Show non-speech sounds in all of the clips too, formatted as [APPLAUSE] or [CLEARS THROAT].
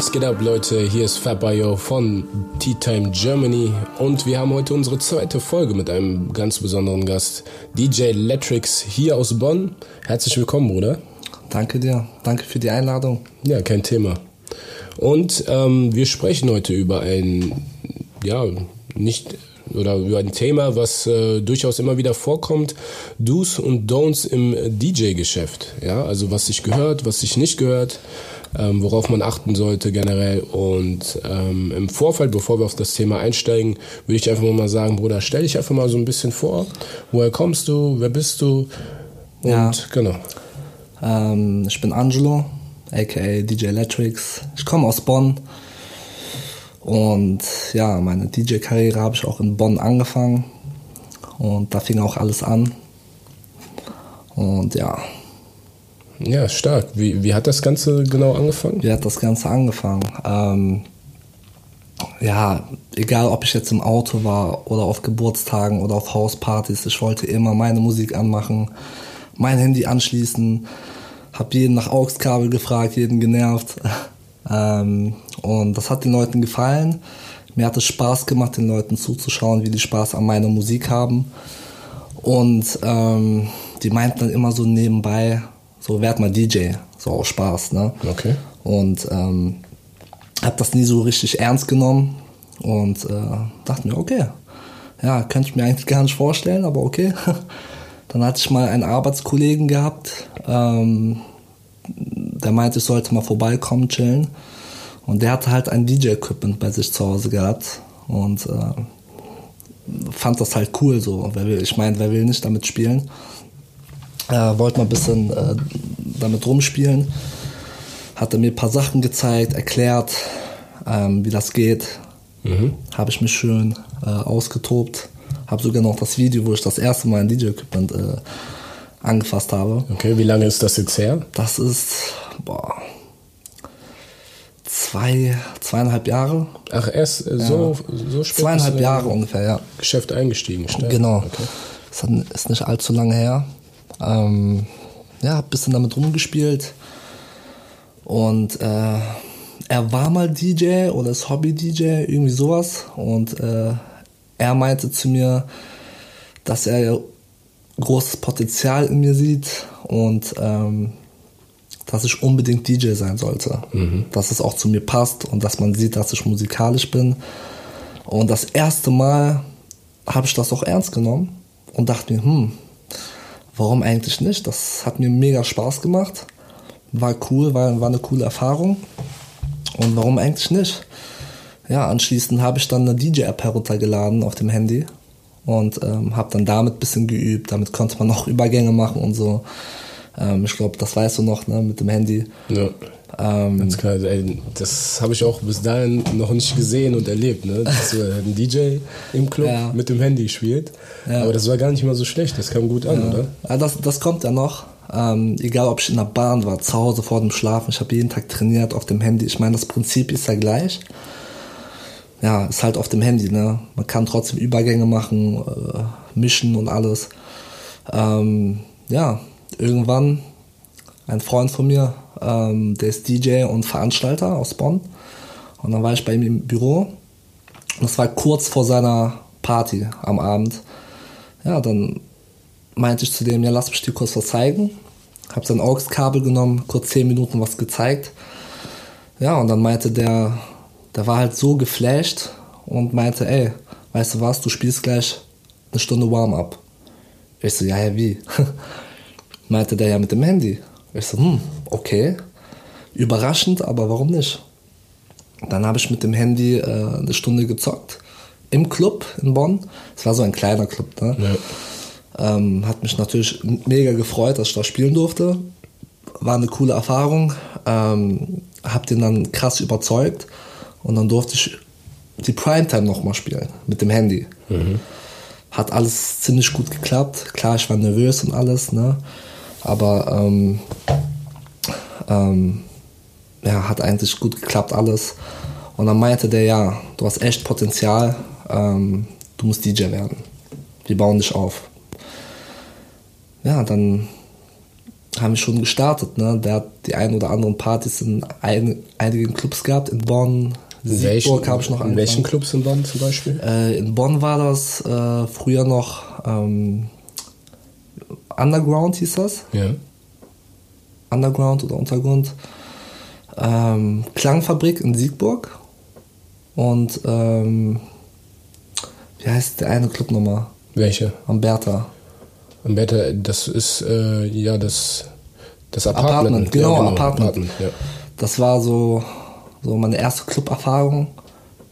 Was geht ab, Leute? Hier ist Fabayo von Tea Time Germany und wir haben heute unsere zweite Folge mit einem ganz besonderen Gast, DJ Letrix hier aus Bonn. Herzlich willkommen, Bruder. Danke dir, danke für die Einladung. Ja, kein Thema. Und ähm, wir sprechen heute über ein, ja, nicht oder über ein Thema, was äh, durchaus immer wieder vorkommt, Do's und Don'ts im DJ-Geschäft. Ja, also was sich gehört, was sich nicht gehört, ähm, worauf man achten sollte generell. Und ähm, im Vorfeld, bevor wir auf das Thema einsteigen, würde ich einfach mal sagen, Bruder, stell dich einfach mal so ein bisschen vor. Woher kommst du? Wer bist du? Und Ja. genau. Ähm, ich bin Angelo, aka DJ Electrics. Ich komme aus Bonn. Und ja, meine DJ-Karriere habe ich auch in Bonn angefangen. Und da fing auch alles an. Und ja, Ja, stark. Wie, wie hat das Ganze genau angefangen? wie hat das Ganze angefangen? Ähm, ja, egal ob ich jetzt im Auto war oder auf Geburtstagen oder auf Hauspartys, ich wollte immer meine Musik anmachen, mein Handy anschließen, hab jeden nach AUX-Kabel gefragt, jeden genervt. [LAUGHS] Ähm, und das hat den Leuten gefallen. Mir hat es Spaß gemacht, den Leuten zuzuschauen, wie die Spaß an meiner Musik haben. Und ähm, die meinten dann immer so nebenbei, so werd mal DJ, so aus Spaß, ne? Okay. Und ähm, habe das nie so richtig ernst genommen und äh, dachte mir, okay, ja, könnte ich mir eigentlich gar nicht vorstellen, aber okay. [LAUGHS] Dann hatte ich mal einen Arbeitskollegen gehabt, ähm, der meinte, ich sollte mal vorbeikommen, chillen. Und der hatte halt ein DJ-Equipment bei sich zu Hause gehabt und äh, fand das halt cool so. Wer will, ich meine, wer will nicht damit spielen? Äh, wollte mal ein bisschen äh, damit rumspielen hat er mir ein paar Sachen gezeigt, erklärt, ähm, wie das geht. Habe ich mich schön äh, ausgetobt. Habe sogar noch das Video, wo ich das erste Mal ein DJ-Equipment äh, angefasst habe. Okay, wie lange ist das jetzt her? Das ist boah, zwei, zweieinhalb Jahre. Ach, erst äh, so, so spät Zweieinhalb Jahre ungefähr, ja. Geschäft eingestiegen. Stark. Genau. Okay. Das ist nicht allzu lange her. Ähm, ja, hab ein bisschen damit rumgespielt. Und äh, er war mal DJ oder ist Hobby-DJ, irgendwie sowas. Und äh, er meinte zu mir, dass er großes Potenzial in mir sieht und ähm, dass ich unbedingt DJ sein sollte. Dass es auch zu mir passt und dass man sieht, dass ich musikalisch bin. Und das erste Mal habe ich das auch ernst genommen und dachte mir, hm, warum eigentlich nicht? Das hat mir mega Spaß gemacht. War cool, war, war eine coole Erfahrung. Und warum eigentlich nicht? Ja, anschließend habe ich dann eine DJ-App heruntergeladen auf dem Handy und ähm, habe dann damit ein bisschen geübt. Damit konnte man noch [LAUGHS] Übergänge machen und so. Ähm, ich glaube, das weißt du noch, ne, mit dem Handy. Ja. Ähm, Ganz klar, ey, das habe ich auch bis dahin noch nicht gesehen und erlebt, ne? dass so ein DJ im Club Ja. mit dem Handy spielt. Ja. Aber das war gar nicht mal so schlecht, das kam gut an, oder? Ja, das, das kommt ja noch. Ähm, egal, ob ich in der Bahn war, zu Hause vor dem Schlafen, ich habe jeden Tag trainiert auf dem Handy. Ich meine, das Prinzip ist ja gleich. Ja, ist halt auf dem Handy, ne? Man kann trotzdem Übergänge machen, äh, mischen und alles. Ähm, ja, irgendwann ein Freund von mir, ähm, der ist DJ und Veranstalter aus Bonn. Und dann war ich bei ihm im Büro. Das war kurz vor seiner Party am Abend. Ja, dann meinte ich zu dem, ja, lass mich dir kurz was zeigen. Hab sein AUX-Kabel genommen, kurz 10 Minuten was gezeigt. Ja, und dann meinte der, der war halt so geflasht und meinte, ey, weißt du was, du spielst gleich eine Stunde Warm-up. Ich so, ja, ja, wie? [LAUGHS] meinte der ja mit dem Handy. Ich so, hm, okay. Überraschend, aber warum nicht? Dann habe ich mit dem Handy äh, eine Stunde gezockt. Im Club in Bonn. Es war so ein kleiner Club, ne? Ja. Ähm, hat mich natürlich mega gefreut, dass ich da spielen durfte. War eine coole Erfahrung. Ähm, hab den dann krass überzeugt. Und dann durfte ich die Primetime nochmal spielen mit dem Handy. Hat alles ziemlich gut geklappt. Klar, ich war nervös und alles, ne? Aber ähm, ähm, ja, hat eigentlich gut geklappt alles. Und dann meinte der, ja, du hast echt Potenzial, ähm, du musst DJ werden. Wir bauen dich auf. Ja, dann haben wir schon gestartet. Ne? Der hat die ein oder anderen Partys in ein, einigen Clubs gehabt, in Bonn, Siegburg habe ich noch In welchen Clubs in Bonn zum Beispiel? Äh, in Bonn war das äh, früher noch ähm, Underground hieß das. Ja. Underground oder Untergrund. Ähm, Klangfabrik in Siegburg. Und ähm, wie heißt der eine Club nochmal? Welche? Amberta. Amberta, das ist äh, ja das, das Apartment. Apartment, genau, ja, genau Apartment. Apartment ja. Das war so, so meine erste Club-Erfahrung.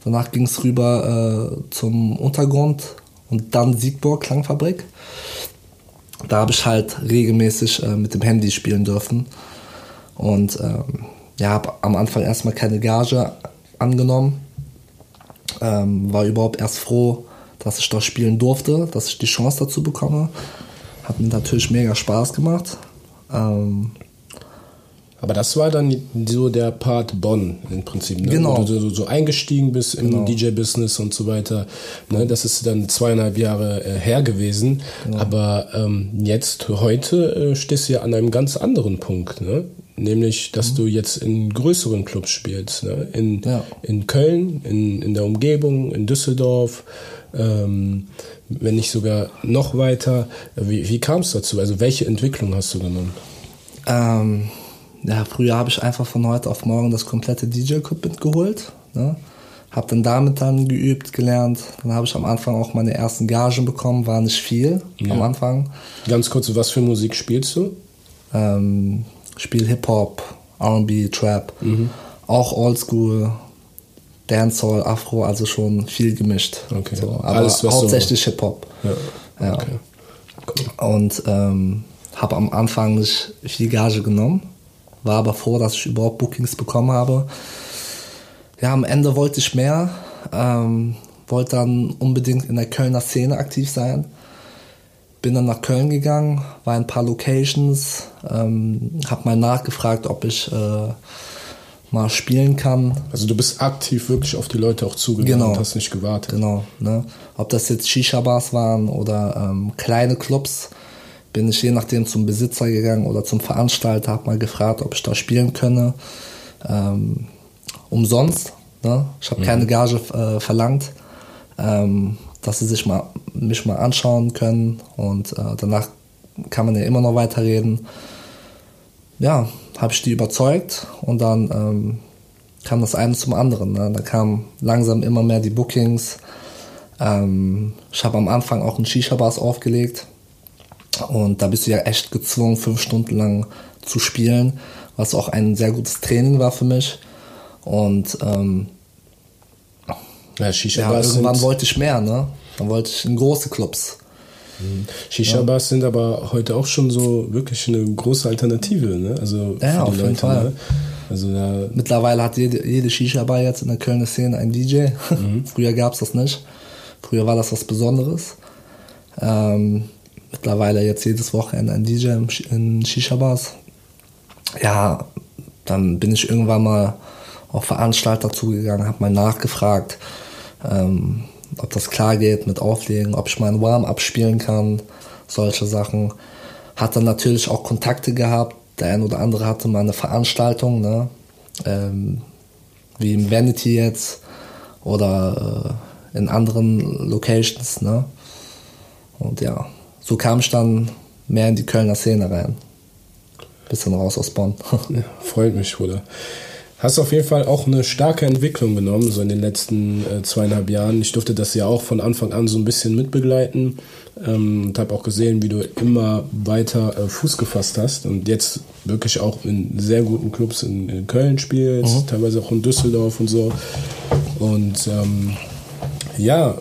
Danach ging es rüber äh, zum Untergrund und dann Siegburg Klangfabrik. Da habe ich halt regelmäßig äh, mit dem Handy spielen dürfen. Und ähm, ja, habe am Anfang erstmal keine Gage angenommen. Ähm, war überhaupt erst froh, dass ich da spielen durfte, dass ich die Chance dazu bekomme. Hat mir natürlich mega Spaß gemacht. Ähm, Aber das war dann so der Part Bonn im Prinzip, ne? Genau. Wo du so, so eingestiegen bist im Genau. DJ-Business und so weiter. Ne? Das ist dann zweieinhalb Jahre äh, her gewesen. Genau. Aber ähm, jetzt, heute, äh, stehst du ja an einem ganz anderen Punkt. Ne? Nämlich, dass du jetzt in größeren Clubs spielst. Ne? In, Mhm. Ja. in Köln, in, in der Umgebung, in Düsseldorf. Ähm, wenn nicht sogar noch weiter. Wie, wie kam es dazu? Also welche Entwicklung hast du genommen? Ähm, ja, früher habe ich einfach von heute auf morgen das komplette DJ-Equipment geholt. Ne? Hab dann damit dann geübt, gelernt. Dann habe ich am Anfang auch meine ersten Gagen bekommen, war nicht viel am Anfang. Ganz kurz, was für Musik spielst du? Ähm, spiel Hip-Hop, R&B, Trap, auch Oldschool, Dancehall, Afro, also schon viel gemischt. Okay. So, aber Alles, was so- hauptsächlich Hip-Hop. Ja. Ja. Okay. Und ähm, habe am Anfang nicht viel Gage genommen, war aber froh, dass ich überhaupt Bookings bekommen habe. Ja, am Ende wollte ich mehr, ähm, wollte dann unbedingt in der Kölner Szene aktiv sein. Bin dann nach Köln gegangen, war in ein paar Locations, ähm, habe mal nachgefragt, ob ich äh, mal spielen kann. Also du bist aktiv wirklich auf die Leute auch zugegangen Genau. und hast nicht gewartet. Genau, ne? Ob das jetzt Shisha-Bars waren oder ähm, kleine Clubs, bin ich je nachdem zum Besitzer gegangen oder zum Veranstalter, habe mal gefragt, ob ich da spielen könne. Ähm, umsonst, ne? Ich habe keine Gage äh, verlangt, ähm, dass sie sich mal, mich mal anschauen können und äh, danach kann man ja immer noch weiterreden. Ja, habe ich die überzeugt und dann ähm, kam das eine zum anderen. Ne? Da kamen langsam immer mehr die Bookings. Ähm, ich habe am Anfang auch einen Shisha-Bars aufgelegt. Und da bist du ja echt gezwungen, fünf Stunden lang zu spielen, was auch ein sehr gutes Training war für mich. Und ähm, Ja, Shisha ja, irgendwann wollte ich mehr, ne? Dann wollte ich in große Clubs. Shisha Bars sind aber heute auch schon so wirklich eine große Alternative, ne? Also Ja, auf die jeden Leute, Fall. ne? Also da, Mittlerweile hat jede, jede Shisha-Bar jetzt in der Kölner Szene einen DJ. [LAUGHS] Früher gab es das nicht. Früher war das was Besonderes. Ähm, mittlerweile jetzt jedes Wochenende ein DJ in Shisha-Bars. Ja, dann bin ich irgendwann mal auf Veranstalter zugegangen, habe mal nachgefragt, ähm, ob das klar geht mit Auflegen, ob ich ein Warm-up spielen kann, solche Sachen. Hat dann natürlich auch Kontakte gehabt. Der ein oder andere hatte mal eine Veranstaltung, ne? ähm, wie im Vanity jetzt oder äh, in anderen Locations. Ne? Und ja, so kam ich dann mehr in die Kölner Szene rein. Bisschen raus aus Bonn. [LAUGHS] ja, freut mich, Bruder. Hast auf jeden Fall auch eine starke Entwicklung genommen, so in den letzten äh, zweieinhalb Jahren. Ich durfte das ja auch von Anfang an so ein bisschen mitbegleiten ähm, und habe auch gesehen, wie du immer weiter äh, Fuß gefasst hast und jetzt wirklich auch in sehr guten Clubs in, in Köln spielst, teilweise auch in Düsseldorf und so. Und ähm, ja,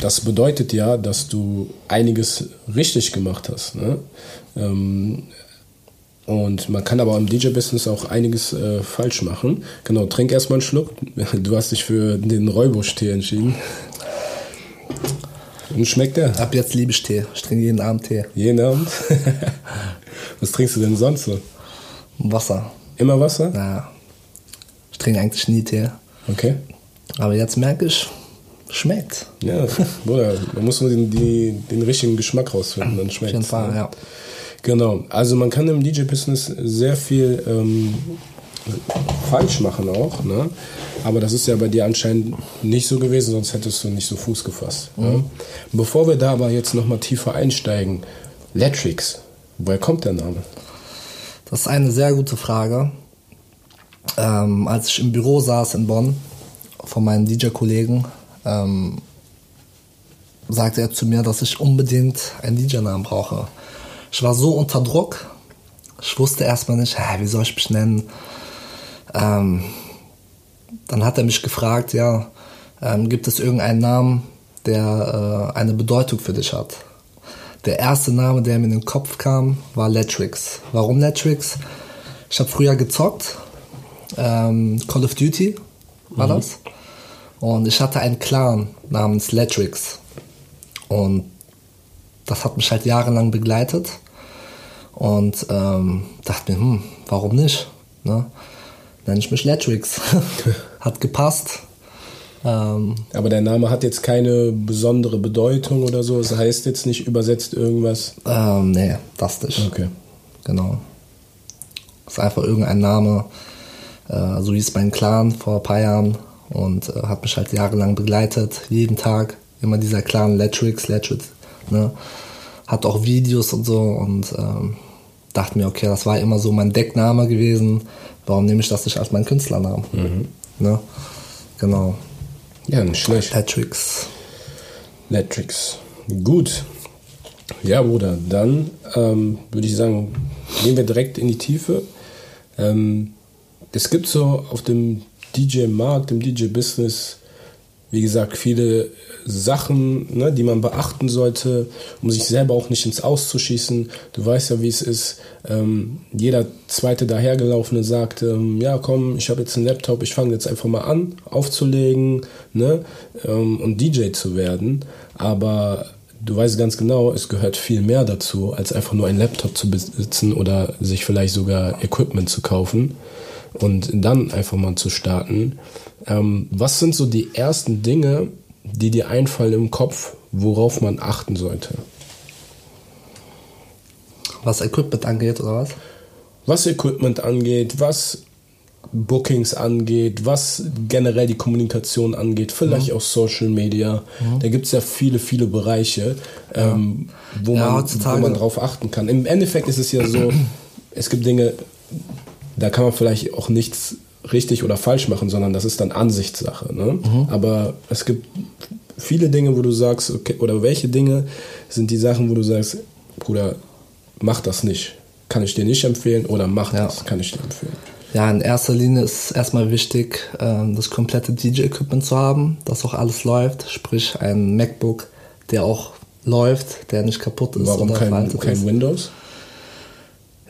das bedeutet ja, dass du einiges richtig gemacht hast. Ne? Ähm, und man kann aber im DJ-Business auch einiges äh, falsch machen. Genau, trink erstmal einen Schluck. [LAUGHS] Du hast dich für den Räubusch-Tee entschieden. Und schmeckt der? Ab jetzt liebe ich Tee. Ich trinke jeden Abend Tee. Jeden Abend? [LAUGHS] Was trinkst du denn sonst so? Wasser. Immer Wasser? Naja, ich trinke eigentlich nie Tee. Okay. Aber jetzt merke ich, schmeckt. Ja, Bruder, man muss nur den, die, den richtigen Geschmack rausfinden, dann schmeckt jeden Fall, ja. Genau, also man kann im DJ-Business sehr viel ähm, falsch machen auch, ne? aber das ist ja bei dir anscheinend nicht so gewesen, sonst hättest du nicht so Fuß gefasst. Mhm. Ne? Bevor wir da aber jetzt nochmal tiefer einsteigen, Letrix, woher kommt der Name? Das ist eine sehr gute Frage. Ähm, als ich im Büro saß in Bonn von meinen DJ-Kollegen, ähm, sagte er zu mir, dass ich unbedingt einen DJ-Namen brauche. Ich war so unter Druck, ich wusste erstmal nicht, hä, wie soll ich mich nennen. Ähm, dann hat er mich gefragt, ja, ähm, gibt es irgendeinen Namen, der äh, eine Bedeutung für dich hat? Der erste Name, der mir in den Kopf kam, war Letrix. Warum Letrix? Ich habe früher gezockt, ähm, Call of Duty war mhm. das. Und ich hatte einen Clan namens Letrix. Und das hat mich halt jahrelang begleitet. Und ähm, dachte mir, hm, warum nicht? Ne? Nenne ich mich Letrix. [LAUGHS] hat gepasst. Ähm, Aber der Name hat jetzt keine besondere Bedeutung oder so. Das heißt jetzt nicht übersetzt irgendwas. Ähm, nee, das nicht. Okay. Genau. Das ist einfach irgendein Name. Äh, so hieß mein Clan vor ein paar Jahren und äh, hat mich halt jahrelang begleitet. Jeden Tag immer dieser Clan Letrix, Letrix. Ne? Hat auch Videos und so und ähm, dachte mir, okay, das war immer so mein Deckname gewesen. Warum nehme ich das nicht als meinen Künstlernamen? Mhm. Ne? Genau. Ja, nicht schlecht. Letrix. Letrix. Gut. Ja, Bruder, dann ähm, würde ich sagen, gehen wir direkt in die Tiefe. Ähm, es gibt so auf dem DJ-Markt, im DJ-Business, wie gesagt, viele Sachen, ne, die man beachten sollte, um sich selber auch nicht ins Auszuschießen. Du weißt ja, wie es ist. Ähm, jeder zweite dahergelaufene sagt, ähm, ja komm, ich habe jetzt einen Laptop, ich fange jetzt einfach mal an, aufzulegen ne, ähm, und DJ zu werden. Aber du weißt ganz genau, es gehört viel mehr dazu, als einfach nur einen Laptop zu besitzen oder sich vielleicht sogar Equipment zu kaufen und dann einfach mal zu starten. Ähm, was sind so die ersten Dinge, die dir einfallen im Kopf, worauf man achten sollte? Was Equipment angeht oder was? Was Equipment angeht, was Bookings angeht, was generell die Kommunikation angeht, vielleicht mhm. auch Social Media. Mhm. Da gibt es ja viele, viele Bereiche, ja. ähm, wo, ja, man, wo man drauf achten kann. Im Endeffekt ist es ja so, es gibt Dinge, da kann man vielleicht auch nichts richtig oder falsch machen, sondern das ist dann Ansichtssache. Ne? Mhm. Aber es gibt viele Dinge, wo du sagst, okay, oder welche Dinge sind die Sachen, wo du sagst, Bruder, mach das nicht. Kann ich dir nicht empfehlen oder mach ja. das, kann ich dir empfehlen. Ja, in erster Linie ist erstmal wichtig, ähm, das komplette DJ-Equipment zu haben, dass auch alles läuft, sprich ein MacBook, der auch läuft, der nicht kaputt ist. Warum kein, kein Windows?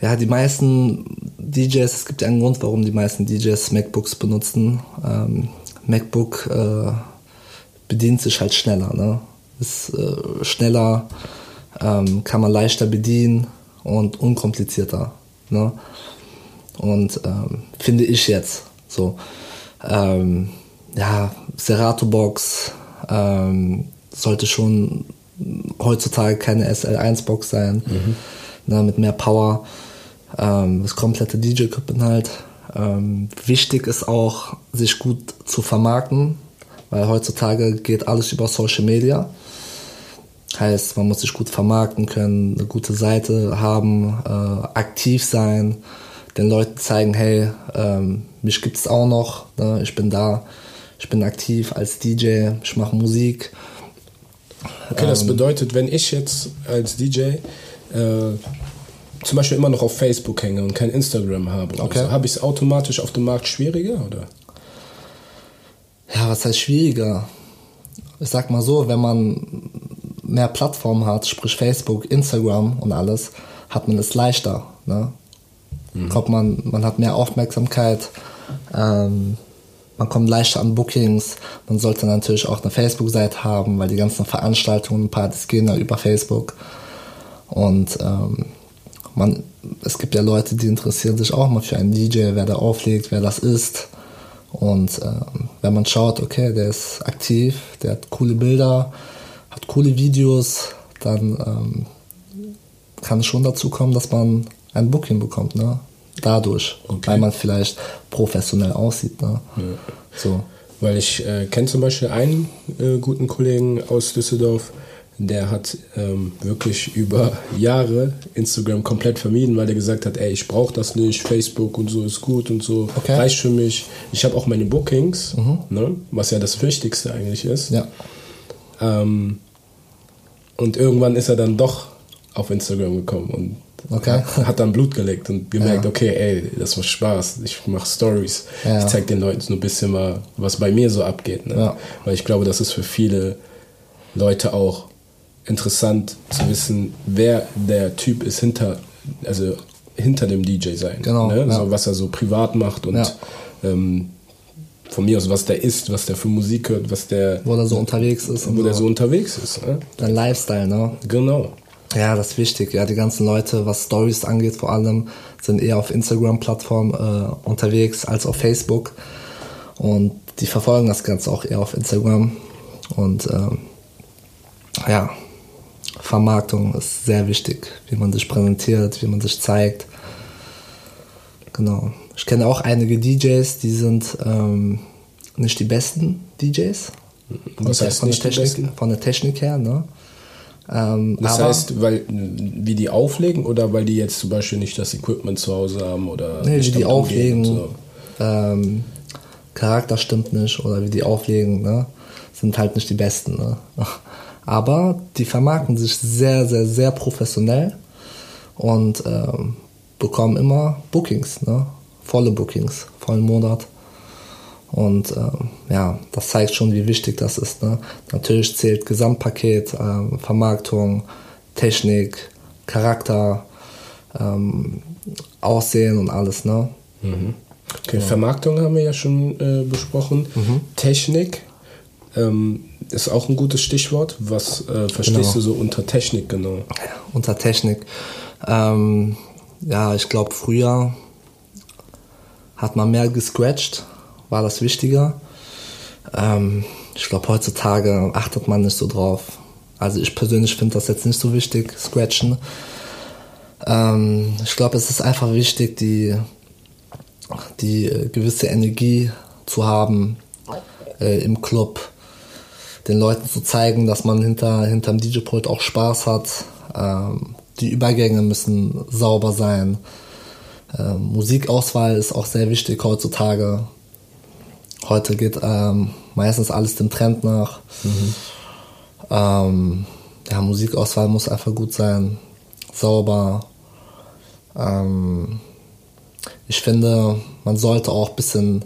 Ja, die meisten DJs, es gibt ja einen Grund, warum die meisten DJs MacBooks benutzen. Ähm, MacBook äh, bedient sich halt schneller, ne? Ist äh, schneller, ähm, kann man leichter bedienen und unkomplizierter, ne? Und ähm, finde ich jetzt so. Ähm, ja, Serato Box ähm, sollte schon heutzutage keine SL1 Box sein, mhm. ne, mit mehr Power ähm, das komplette DJ-Equipment halt. Ähm, wichtig ist auch, sich gut zu vermarkten, weil heutzutage geht alles über Social Media. Heißt, man muss sich gut vermarkten können, eine gute Seite haben, äh, aktiv sein, den Leuten zeigen, hey, ähm, mich es auch noch, ne? ich bin da, ich bin aktiv als DJ, ich mache Musik. Okay, das ähm, bedeutet, wenn ich jetzt als DJ äh, zum Beispiel immer noch auf Facebook hänge und kein Instagram habe, okay. so, habe ich es automatisch auf dem Markt schwieriger, oder? Ja, was heißt schwieriger? Ich sag mal so, wenn man mehr Plattformen hat, sprich Facebook, Instagram und alles, hat man es leichter. Ne? Mhm. Kommt man, man hat mehr Aufmerksamkeit, ähm, man kommt leichter an Bookings. Man sollte natürlich auch eine Facebook-Seite haben, weil die ganzen Veranstaltungen, Partys gehen ja über Facebook. Und ähm, man, es gibt ja Leute, die interessieren sich auch mal für einen DJ, wer da auflegt, wer das ist. Und äh, wenn man schaut, okay, der ist aktiv, der hat coole Bilder, hat coole Videos, dann ähm, kann es schon dazu kommen, dass man ein Booking bekommt, ne? Dadurch, okay. weil man vielleicht professionell aussieht, ne? Ja. So. Weil ich äh, kenne zum Beispiel einen äh, guten Kollegen aus Düsseldorf, der hat ähm, wirklich über Jahre Instagram komplett vermieden, weil er gesagt hat, ey, ich brauche das nicht, Facebook und so ist gut und so, okay. reicht für mich. Ich habe auch meine Bookings, mhm. ne, was ja das Wichtigste eigentlich ist. Ja. Ähm, und irgendwann ist er dann doch auf Instagram gekommen und okay. hat, dann Blut gelegt und gemerkt, ja. okay, ey, das macht Spaß, ich mache Stories, ja. ich zeige den Leuten so ein bisschen mal, was bei mir so abgeht. Ne? Ja. Weil ich glaube, das ist für viele Leute auch interessant zu wissen, wer der Typ ist hinter, also hinter dem DJ sein. Genau. Ne? So, was er so privat macht und ähm, von mir aus, was der ist, was der für Musik hört, was der. Wo der so unterwegs ist. Wo der so unterwegs ist. Ne? Dein Lifestyle, ne? Genau. Ja, das ist wichtig. Ja, die ganzen Leute, was Stories angeht, vor allem, sind eher auf Instagram-Plattformen äh, unterwegs als auf Facebook. Und die verfolgen das Ganze auch eher auf Instagram. Und ähm, ja, Vermarktung ist sehr wichtig, wie man sich präsentiert, wie man sich zeigt. Genau. Ich kenne auch einige DJs, die sind ähm, nicht die besten DJs. Was heißt von, nicht der Technik, von der Technik her, ne? Ähm, das heißt, weil wie die auflegen oder weil die jetzt zum Beispiel nicht das Equipment zu Hause haben oder nee, wie die auflegen, so. ähm, Charakter stimmt nicht oder wie die auflegen, ne? sind halt nicht die besten. Ne? Aber die vermarkten sich sehr, sehr, sehr professionell und ähm, bekommen immer Bookings, ne? volle Bookings, vollen Monat. Und ähm, ja, das zeigt schon, wie wichtig das ist. Ne? Natürlich zählt Gesamtpaket, ähm, Vermarktung, Technik, Charakter, ähm, Aussehen und alles. Ne? Mhm. Okay, ja. Vermarktung haben wir ja schon äh, besprochen. Mhm. Technik ähm, ist auch ein gutes Stichwort. Was äh, verstehst genau. du so unter Technik genau? Ja, unter Technik. Ähm, ja, ich glaube, früher hat man mehr gescratcht war das wichtiger. Ähm, ich glaube, heutzutage achtet man nicht so drauf. Also ich persönlich finde das jetzt nicht so wichtig, Scratchen. Ähm, ich glaube, es ist einfach wichtig, die, die gewisse Energie zu haben äh, im Club, den Leuten zu zeigen, dass man hinter hinterm DJ-Pult auch Spaß hat. Ähm, die Übergänge müssen sauber sein. Ähm, Musikauswahl ist auch sehr wichtig heutzutage. Heute geht ähm, meistens alles dem Trend nach. Mhm. Ähm, ja, Musikauswahl muss einfach gut sein, sauber. Ähm, ich finde, man sollte auch ein bisschen,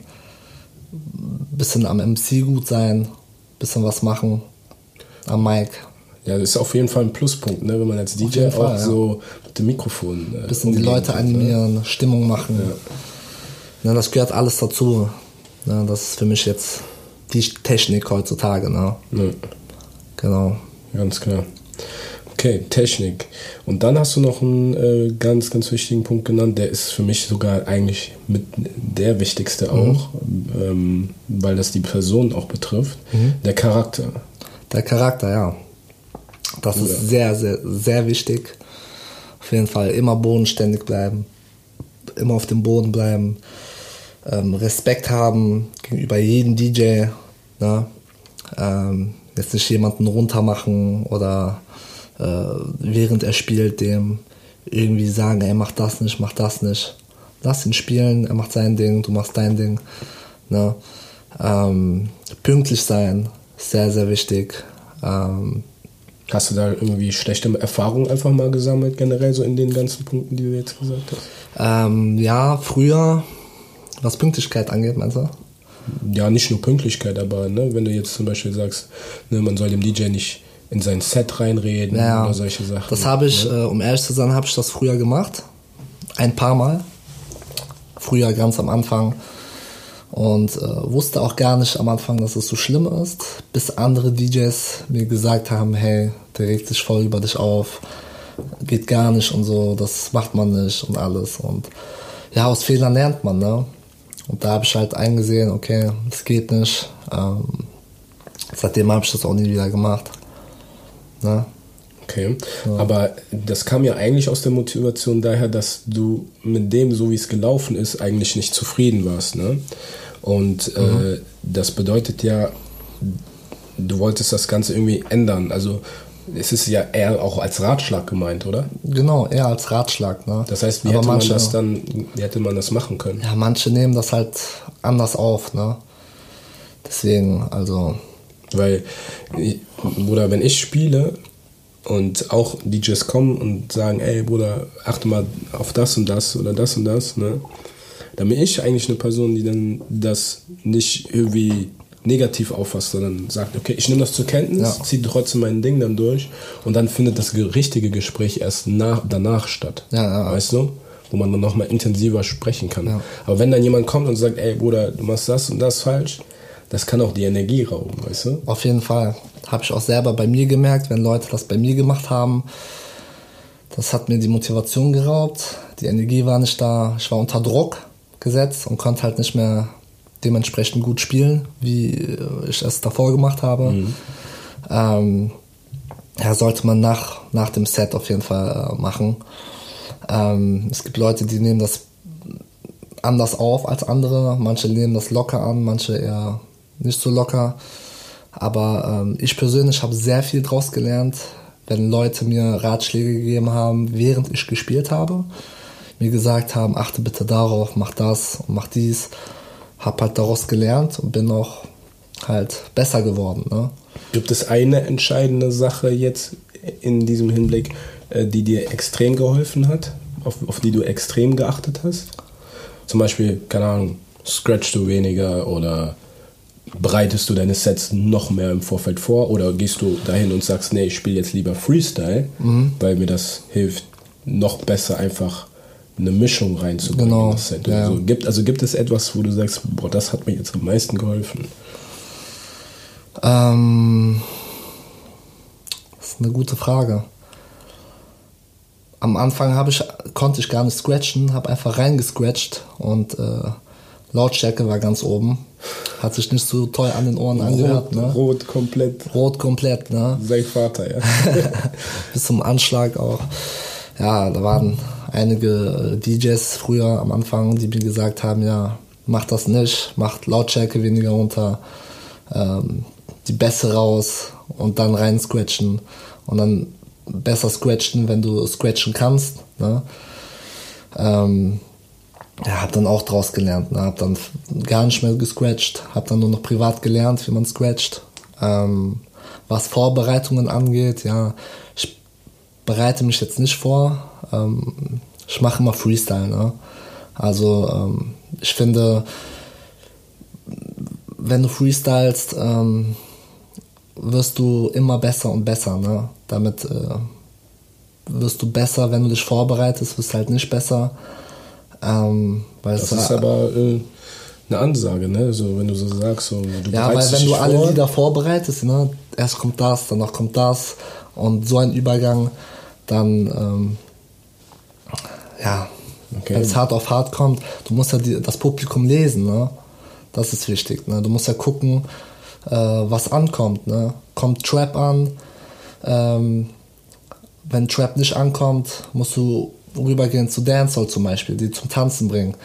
bisschen am MC gut sein, bisschen was machen am Mic. Ja, das ist auf jeden Fall ein Pluspunkt, ne? wenn man als DJ auch Fall, ja. so mit dem Mikrofon. Äh, bisschen die Leute ne? animieren, ne? Stimmung machen. Ja. Ja, das gehört alles dazu. Ne, das ist für mich jetzt die Technik heutzutage. Ne? Ja. Genau. Ganz klar. Okay, Technik. Und dann hast du noch einen äh, ganz, ganz wichtigen Punkt genannt, der ist für mich sogar eigentlich mit der wichtigste mhm. auch, ähm, weil das die Person auch betrifft, mhm. der Charakter. Der Charakter, ja. Das ja. ist sehr, sehr, sehr wichtig. Auf jeden Fall immer bodenständig bleiben, immer auf dem Boden bleiben ähm, Respekt haben gegenüber jedem DJ. Ne? Ähm, jetzt nicht jemanden runtermachen oder während er spielt dem irgendwie sagen, ey, mach das nicht, mach das nicht. Lass ihn spielen, er macht sein Ding, du machst dein Ding. Ne? Ähm, pünktlich sein, sehr, sehr wichtig. Ähm, Hast du da irgendwie schlechte Erfahrungen einfach mal gesammelt, generell so in den ganzen Punkten, die du jetzt gesagt hast? Ähm, ja, früher was Pünktlichkeit angeht, meinst du? Ja, nicht nur Pünktlichkeit, aber ne, wenn du jetzt zum Beispiel sagst, ne, man soll dem DJ nicht in sein Set reinreden ja, oder solche Sachen. Das habe ich, ne? äh, um ehrlich zu sein, habe ich das früher gemacht. Ein paar Mal. Früher ganz am Anfang. Und äh, wusste auch gar nicht am Anfang, dass es so schlimm ist, bis andere DJs mir gesagt haben, hey, der regt sich voll über dich auf, geht gar nicht und so, das macht man nicht und alles. Und ja, aus Fehlern lernt man, ne? Und da habe ich halt eingesehen, okay, das geht nicht. Ähm, seitdem habe ich das auch nie wieder gemacht. Ne? Okay, aber das kam ja eigentlich aus der Motivation daher, dass du mit dem, so wie es gelaufen ist, eigentlich nicht zufrieden warst. Ne? Und äh, das bedeutet ja, du wolltest das Ganze irgendwie ändern. Also es ist ja eher auch als Ratschlag gemeint, oder? Genau, eher als Ratschlag. Ne? Das heißt, wie Aber hätte manche- man das dann, wie hätte man das machen können? Ja, manche nehmen das halt anders auf, ne? Deswegen, also, Weil, ich- Bruder, wenn ich spiele und auch DJs kommen und sagen, ey Bruder, achte mal auf das und das oder das und das, ne? Dann bin ich eigentlich eine Person, die dann das nicht irgendwie negativ auffasst, sondern sagt, okay, ich nehme das zur Kenntnis, Ja. ziehe trotzdem mein Ding dann durch und dann findet das ge- richtige Gespräch erst nach, danach statt. Ja, ja. Weißt du? Wo man dann nochmal intensiver sprechen kann. Aber wenn dann jemand kommt und sagt, ey Bruder, du machst das und das falsch, das kann auch die Energie rauben, weißt du? auf jeden Fall. Habe ich auch selber bei mir gemerkt, wenn Leute das bei mir gemacht haben. Das hat mir die Motivation geraubt, die Energie war nicht da, ich war unter Druck gesetzt und konnte halt nicht mehr dementsprechend gut spielen, wie äh, ich es davor gemacht habe. Ähm, ja, sollte man nach, nach dem Set auf jeden Fall äh, machen. Ähm, es gibt Leute, die nehmen das anders auf als andere. Manche nehmen das locker an, manche eher nicht so locker. Aber ähm, ich persönlich habe sehr viel draus gelernt, wenn Leute mir Ratschläge gegeben haben, während ich gespielt habe. Mir gesagt haben, achte bitte darauf, mach das und mach dies. Hab halt daraus gelernt und bin auch halt besser geworden. Ne? Gibt es eine entscheidende Sache jetzt in diesem Hinblick, äh, die dir extrem geholfen hat, auf, auf die du extrem geachtet hast? Zum Beispiel, keine Ahnung, scratchst du weniger oder bereitest du deine Sets noch mehr im Vorfeld vor oder gehst du dahin und sagst, nee, ich spiele jetzt lieber Freestyle, weil mir das hilft, noch besser einfach eine Mischung reinzubringen. Genau, in das Set. ja. Also, gibt, also gibt es etwas, wo du sagst, boah, das hat mir jetzt am meisten geholfen? Ähm, das ist eine gute Frage. Am Anfang habe ich, konnte ich gar nicht scratchen, habe einfach reingescratcht und äh, Lautstärke war ganz oben. Hat sich nicht so toll an den Ohren angehört. Rot, Ne? rot komplett. Rot komplett, ne? Sein Vater, ja. [LAUGHS] bis zum Anschlag auch. Ja, da waren einige äh, DJs früher am Anfang, die mir gesagt haben, ja, mach das nicht, mach Lautstärke weniger runter, ähm, die Bässe raus und dann rein scratchen und dann besser scratchen, wenn du scratchen kannst. Ne? Ähm, ja, hab dann auch draus gelernt, ne? hab dann gar nicht mehr gescratcht, hab dann nur noch privat gelernt, wie man scratcht. Ähm, was Vorbereitungen angeht, ja, ich bereite mich jetzt nicht vor, ähm, ich mache immer Freestyle, ne? Also ähm, ich finde, wenn du freestylst, ähm, wirst du immer besser und besser, ne? Damit äh, wirst du besser, wenn du dich vorbereitest, wirst du halt nicht besser. Ähm, Das es ist aber äh, eine Ansage, ne? So, wenn du so sagst, so, du ja, weil wenn du alle vor, Lieder vorbereitest, ne, erst kommt das, danach kommt das und so ein Übergang, dann ähm, ja, Okay. wenn es hart auf hart kommt, du musst ja die, das Publikum lesen, ne? Das ist wichtig, ne? Du musst ja gucken, äh, was ankommt, ne? Kommt Trap an, ähm, wenn Trap nicht ankommt, musst du rübergehen zu Dancehall zum Beispiel, die zum Tanzen bringen.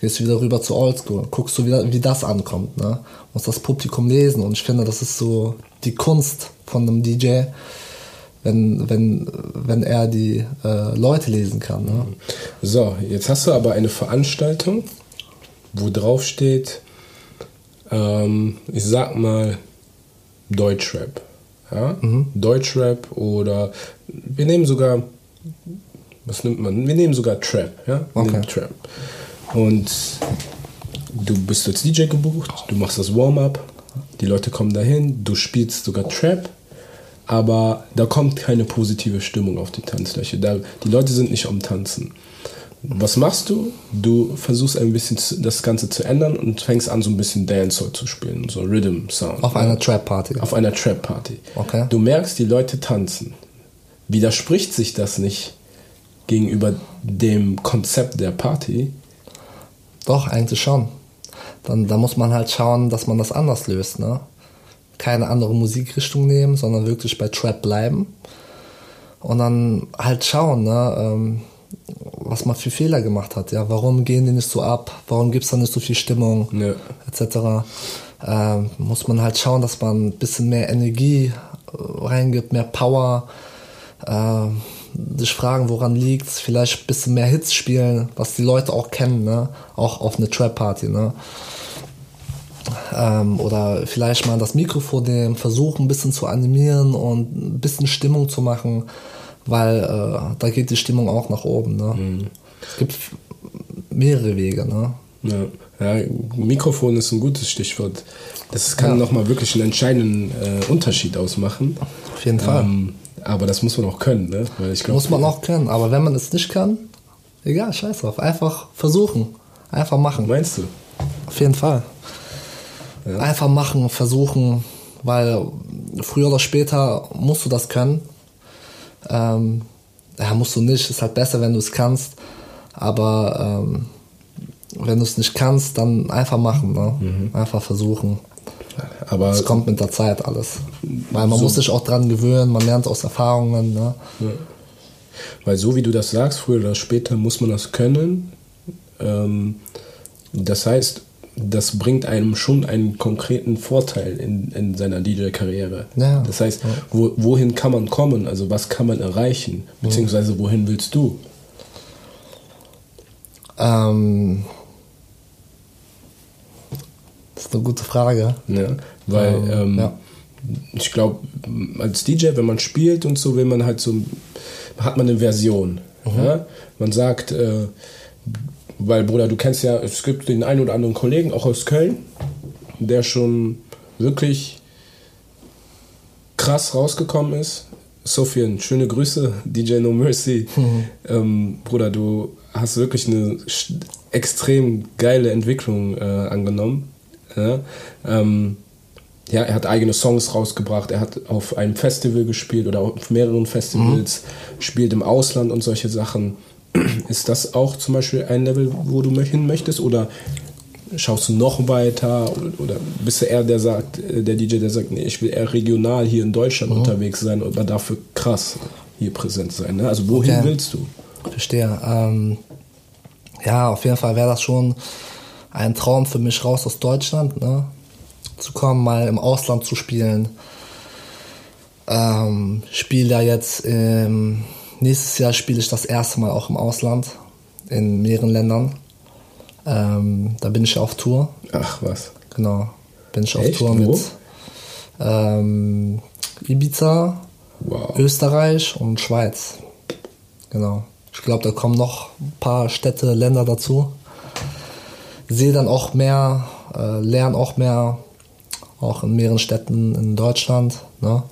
Gehst du wieder rüber zu Oldschool, guckst du wieder, wie das ankommt, ne? Musst das Publikum lesen und ich finde, das ist so die Kunst von einem DJ, wenn, wenn, wenn er die äh, Leute lesen kann, ne? So, jetzt hast du aber eine Veranstaltung, wo drauf steht, ähm, ich sag mal, Deutschrap. Ja? Mhm. Deutschrap oder wir nehmen sogar, was nimmt man? Wir nehmen sogar Trap. Ja? Wir Okay. Trap. Und du bist als DJ gebucht, du machst das Warm-up, die Leute kommen dahin, du spielst sogar Trap, aber da kommt keine positive Stimmung auf die Tanzfläche. Da, die Leute sind nicht am Tanzen. Was machst du? Du versuchst ein bisschen das Ganze zu ändern und fängst an, so ein bisschen Dancehall zu spielen, so Rhythm Sound. Auf einer Trap-Party. Auf einer Trap-Party. Okay. Du merkst, die Leute tanzen. Widerspricht sich das nicht gegenüber dem Konzept der Party? Doch, eigentlich schon. Dann, da muss man halt schauen, dass man das anders löst, ne? Keine andere Musikrichtung nehmen, sondern wirklich bei Trap bleiben. Und dann halt schauen, ne, ähm, was man für Fehler gemacht hat. Ja, warum gehen die nicht so ab? Warum gibt es da nicht so viel Stimmung? Ja. Etc. Ähm, muss man halt schauen, dass man ein bisschen mehr Energie äh, reingibt, mehr Power. Äh, sich fragen, woran liegt's, vielleicht ein bisschen mehr Hits spielen, was die Leute auch kennen, ne? Auch auf eine Trap-Party, ne? Ähm, oder vielleicht mal das Mikrofon nehmen, versuchen ein bisschen zu animieren und ein bisschen Stimmung zu machen, weil äh, da geht die Stimmung auch nach oben. Ne? Mhm. Es gibt mehrere Wege. Ne? Ja. ja, Mikrofon ist ein gutes Stichwort. Das kann ja. nochmal wirklich einen entscheidenden äh, Unterschied ausmachen. Auf jeden Fall. Ähm, aber das muss man auch können. Ne? Glaub, muss man auch können. Aber wenn man es nicht kann, egal, scheiß drauf. Einfach versuchen. Einfach machen. Meinst du? Auf jeden Fall. Ja. Einfach machen, versuchen, weil früher oder später musst du das können. Ähm, ja, musst du nicht, ist halt besser, wenn du es kannst. Aber ähm, wenn du es nicht kannst, dann einfach machen, ne? Mhm. einfach versuchen. Aber es kommt mit der Zeit alles. Weil man so muss sich auch dran gewöhnen, man lernt aus Erfahrungen. Ne? Ja. Weil so wie du das sagst, früher oder später muss man das können. Ähm, das heißt, das bringt einem schon einen konkreten Vorteil in, in seiner DJ-Karriere. Ja. Das heißt, wo, wohin kann man kommen? Also was kann man erreichen? Beziehungsweise wohin willst du? Ähm, das ist eine gute Frage. Ja, weil ähm, ähm, ja. ich glaube, als DJ, wenn man spielt und so, will man halt so, hat man eine Version. Mhm. Ja? Man sagt, äh, weil, Bruder, du kennst ja, es gibt den einen oder anderen Kollegen, auch aus Köln, der schon wirklich krass rausgekommen ist. Sofian, schöne Grüße, [LAUGHS] DJ No Mercy. Mhm. Ähm, Bruder, du hast wirklich eine extrem geile Entwicklung äh, angenommen. Ja? Ähm, ja, er hat eigene Songs rausgebracht, er hat auf einem Festival gespielt oder auf mehreren Festivals, mhm. spielt im Ausland und solche Sachen. [CLEARS THROAT] Ist das auch zum Beispiel ein Level, wo du hin möchtest? Oder schaust du noch weiter? Oder bist du eher der sagt, äh, der DJ, der sagt, nee, ich will eher regional hier in Deutschland mhm. unterwegs sein oder dafür krass hier präsent sein? Ne? Also wohin okay. willst du? Verstehe. Ähm, ja, auf jeden Fall wäre das schon ein Traum für mich raus aus Deutschland, ne? zu kommen, mal im Ausland zu spielen. Ähm, spiele ja jetzt im Nächstes Jahr spiele ich das erste Mal auch im Ausland, in mehreren Ländern. Ähm, da bin ich auf Tour. Ach was. Genau. Bin ich auf Echt? Tour mit ähm, Ibiza, wow. Österreich und Schweiz. Genau. Ich glaube, da kommen noch ein paar Städte, Länder dazu. Sehe dann auch mehr, äh, lerne auch mehr, auch in mehreren Städten in Deutschland. Ne?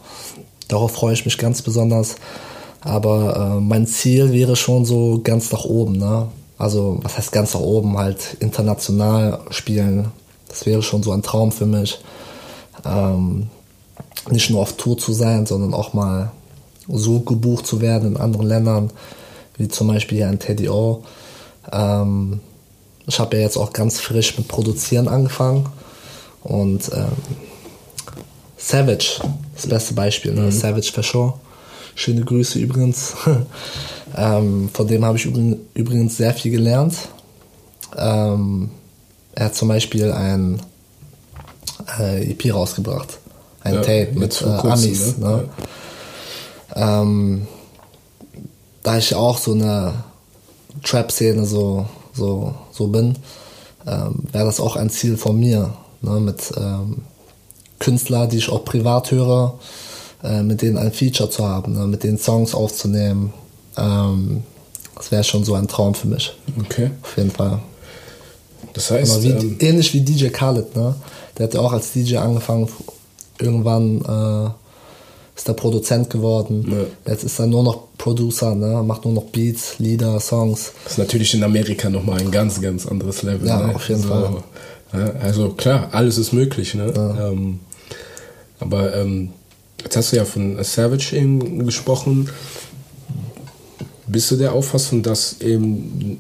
Darauf freue ich mich ganz besonders. Aber äh, mein Ziel wäre schon so ganz nach oben. Ne? Also, was heißt ganz nach oben? Halt international spielen. Das wäre schon so ein Traum für mich. Ähm, nicht nur auf Tour zu sein, sondern auch mal so gebucht zu werden in anderen Ländern, wie zum Beispiel hier in Teddy O. Ähm, ich habe ja jetzt auch ganz frisch mit Produzieren angefangen. Und ähm, Savage, das beste Beispiel, ne? Mhm. Savage for Sure. Schöne Grüße übrigens. [LAUGHS] ähm, von dem habe ich übrigens sehr viel gelernt. Ähm, er hat zum Beispiel ein äh, EP rausgebracht. Ein ja, Tape mit äh, Amis. Ne? Ne? Ja. Ähm, da ich auch so eine Trap-Szene so, so, so bin, ähm, wäre das auch ein Ziel von mir. Ne? Mit ähm, Künstlern, die ich auch privat höre, äh, mit denen ein Feature zu haben, ne, mit denen Songs aufzunehmen. Ähm, das wäre schon so ein Traum für mich. Okay. Auf jeden Fall. Das heißt. Wie, ähm, ähnlich wie DJ Khaled, ne? Der hat ja auch als DJ angefangen. Irgendwann äh, ist er Produzent geworden. Ja. Jetzt ist er nur noch Producer, ne? macht nur noch Beats, Lieder, Songs. Das ist natürlich in Amerika nochmal ein ganz, ganz anderes Level. Ja, ne? auf jeden so, Fall. Ja, also klar, alles ist möglich. Ne? Ja. Ähm, aber ähm, Jetzt hast du ja von Savage eben gesprochen. Bist du der Auffassung, dass eben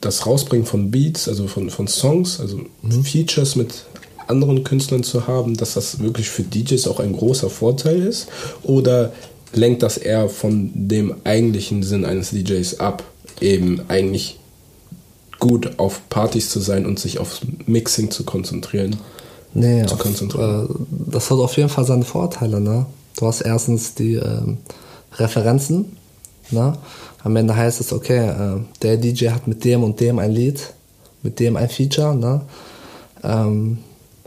das Rausbringen von Beats, also von, von Songs, also mhm. Features mit anderen Künstlern zu haben, dass das wirklich für DJs auch ein großer Vorteil ist? Oder lenkt das eher von dem eigentlichen Sinn eines DJs ab, eben eigentlich gut auf Partys zu sein und sich aufs Mixing zu konzentrieren. Nee, zu auf, konzentrieren. Äh, das hat auf jeden Fall seine Vorteile. Ne? Du hast erstens die ähm, Referenzen. Ne? Am Ende heißt es, okay, äh, der DJ hat mit dem und dem ein Lied, mit dem ein Feature. Ne? Ähm,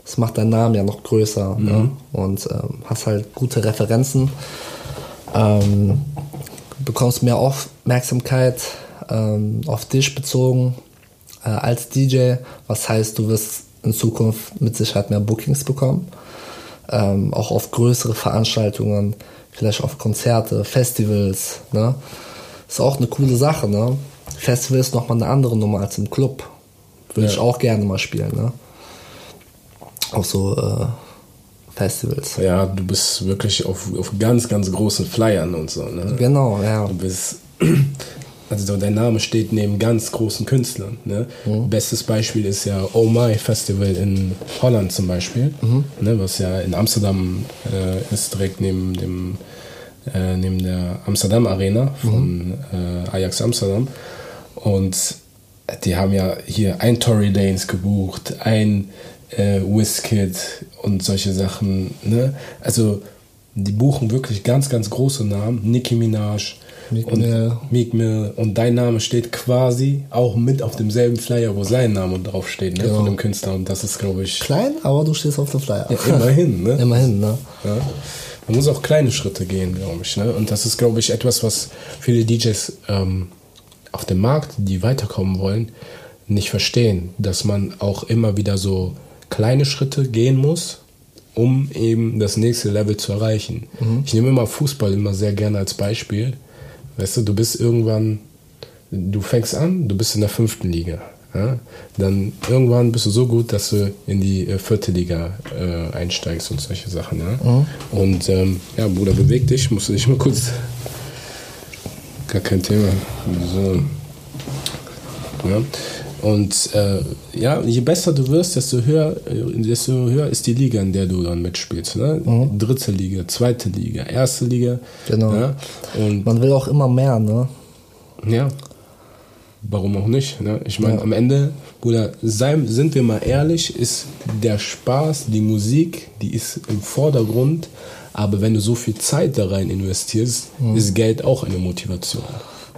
das macht deinen Namen ja noch größer. Ne? Mhm. Ne? Und ähm, hast halt gute Referenzen. Ähm, bekommst mehr Aufmerksamkeit ähm, auf dich bezogen äh, als DJ, was heißt, du wirst in Zukunft mit Sicherheit mehr Bookings bekommen. Ähm, auch auf größere Veranstaltungen, vielleicht auf Konzerte, Festivals. Ne? Ist auch eine coole Sache. Ne? Festival ist nochmal eine andere Nummer als im Club. Würde ja. ich auch gerne mal spielen. Ne? Auch so äh, Festivals. Ja, du bist wirklich auf, auf ganz, ganz großen Flyern und so. Ne? Genau, ja. Du bist [CLEARS THROAT] also dein Name steht neben ganz großen Künstlern. Ne? Mhm. Bestes Beispiel ist ja Oh My Festival in Holland zum Beispiel, mhm. ne? was ja in Amsterdam äh, ist, direkt neben dem äh, neben der Amsterdam Arena von mhm. äh, Ajax Amsterdam. Und die haben ja hier ein Tory Lanes gebucht, ein äh, Wizkid und solche Sachen. Ne? Also die buchen wirklich ganz, ganz große Namen. Nicki Minaj, Meek und Mill. Meek Mill. Und dein Name steht quasi auch mit auf demselben Flyer, wo sein Name drauf steht, ne? Genau. von dem Künstler. Und das ist, glaube ich. Klein, aber du stehst auf dem Flyer. Ja, immerhin, ne? [LAUGHS] immerhin, ne? Ja. Man muss auch kleine Schritte gehen, glaube ich. Ne? Und das ist, glaube ich, etwas, was viele DJs ähm, auf dem Markt, die weiterkommen wollen, nicht verstehen. Dass man auch immer wieder so kleine Schritte gehen muss, um eben das nächste Level zu erreichen. Mhm. Ich nehme immer Fußball immer sehr gerne als Beispiel. Weißt du, du bist irgendwann, du fängst an, du bist in der fünften Liga. Ja? Dann irgendwann bist du so gut, dass du in die äh, vierte Liga äh, einsteigst und solche Sachen. Ja? Mhm. Und ähm, ja, Bruder, beweg dich, musst du dich mal kurz. Gar kein Thema. So. Ja. Und äh, ja, je besser du wirst, desto höher, äh, desto höher ist die Liga, in der du dann mitspielst. Ne? Mhm. Dritte Liga, zweite Liga, erste Liga. Genau. Ja? Und Man will auch immer mehr, ne? Ja. Warum auch nicht? Ne? Ich meine, ja. am Ende, Bruder, sei, sind wir mal ehrlich, ist der Spaß, die Musik, die ist im Vordergrund. Aber wenn du so viel Zeit da rein investierst, mhm. ist Geld auch eine Motivation.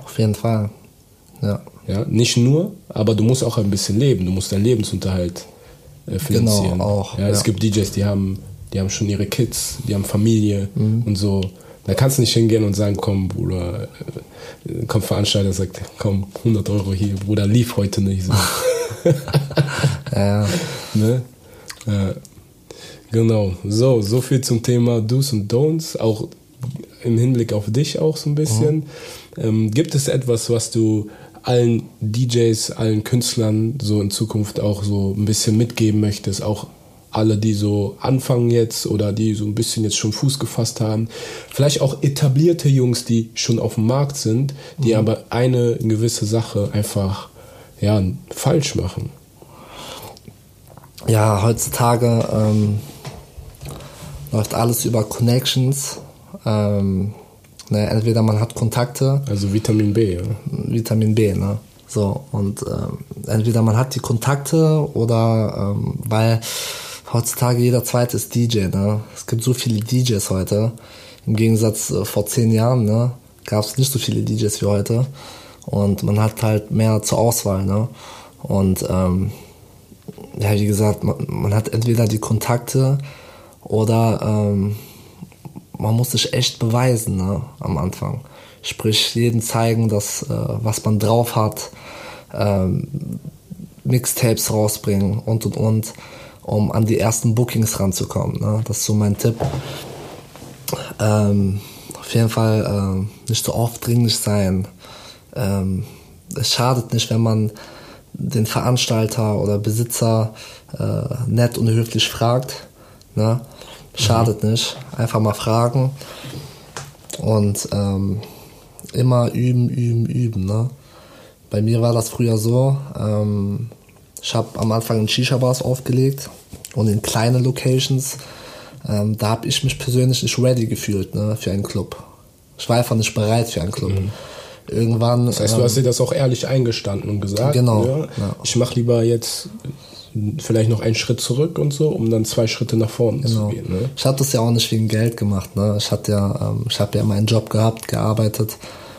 Auf jeden Fall. Ja. Ja, nicht nur, aber du musst auch ein bisschen leben. Du musst deinen Lebensunterhalt äh, finanzieren. Genau, auch. Ja, ja. Es gibt DJs, die haben, die haben schon ihre Kids, die haben Familie mhm. und so. Da kannst du nicht hingehen und sagen, komm, Bruder, äh, kommt Veranstalter sagt, komm, 100 Euro hier, Bruder, lief heute nicht so. [LAUGHS] ja. Ne? Ja. Genau, so, so viel zum Thema Do's und Don'ts, auch im Hinblick auf dich auch so ein bisschen. Mhm. Ähm, gibt es etwas, was du allen DJs, allen Künstlern so in Zukunft auch so ein bisschen mitgeben möchtest, auch alle, die so anfangen jetzt oder die so ein bisschen jetzt schon Fuß gefasst haben. Vielleicht auch etablierte Jungs, die schon auf dem Markt sind, die mhm. aber eine gewisse Sache einfach ja, falsch machen. Ja, heutzutage ähm, läuft alles über Connections. Ähm, Ne? Entweder man hat Kontakte. Also Vitamin B, ja. Vitamin B, ne? So, und ähm, entweder man hat die Kontakte oder ähm, weil heutzutage jeder zweite ist DJ, ne? Es gibt so viele DJs heute. Im Gegensatz äh, vor zehn Jahren, ne? Gab es nicht so viele DJs wie heute. Und man hat halt mehr zur Auswahl, ne? Und ähm, ja, wie gesagt, man, man hat entweder die Kontakte oder ähm, man muss sich echt beweisen ne, am Anfang. Sprich, jeden zeigen, dass, äh, was man drauf hat, ähm, Mixtapes rausbringen und und und, um an die ersten Bookings ranzukommen. Ne? Das ist so mein Tipp. Ähm, auf jeden Fall äh, nicht so aufdringlich sein. Ähm, es schadet nicht, wenn man den Veranstalter oder Besitzer äh, nett und höflich fragt. Ne? Schadet nicht. Einfach mal fragen. Und ähm, immer üben, üben, üben. Ne? Bei mir war das früher so. Ähm, ich habe am Anfang in Shisha-Bars aufgelegt und in kleine Locations. Ähm, da habe ich mich persönlich nicht ready gefühlt ne, für einen Club. Ich war einfach nicht bereit für einen Club. Mhm. Irgendwann. Das heißt, du ähm, hast dir das auch ehrlich eingestanden und gesagt, genau, ja, ja. ich mache lieber jetzt vielleicht noch einen Schritt zurück und so, um dann zwei Schritte nach vorne genau. zu gehen. Ne? Ich hatte das ja auch nicht wegen Geld gemacht. Ne? Ich hatte ja, ähm, ich habe ja meinen Job gehabt, gearbeitet.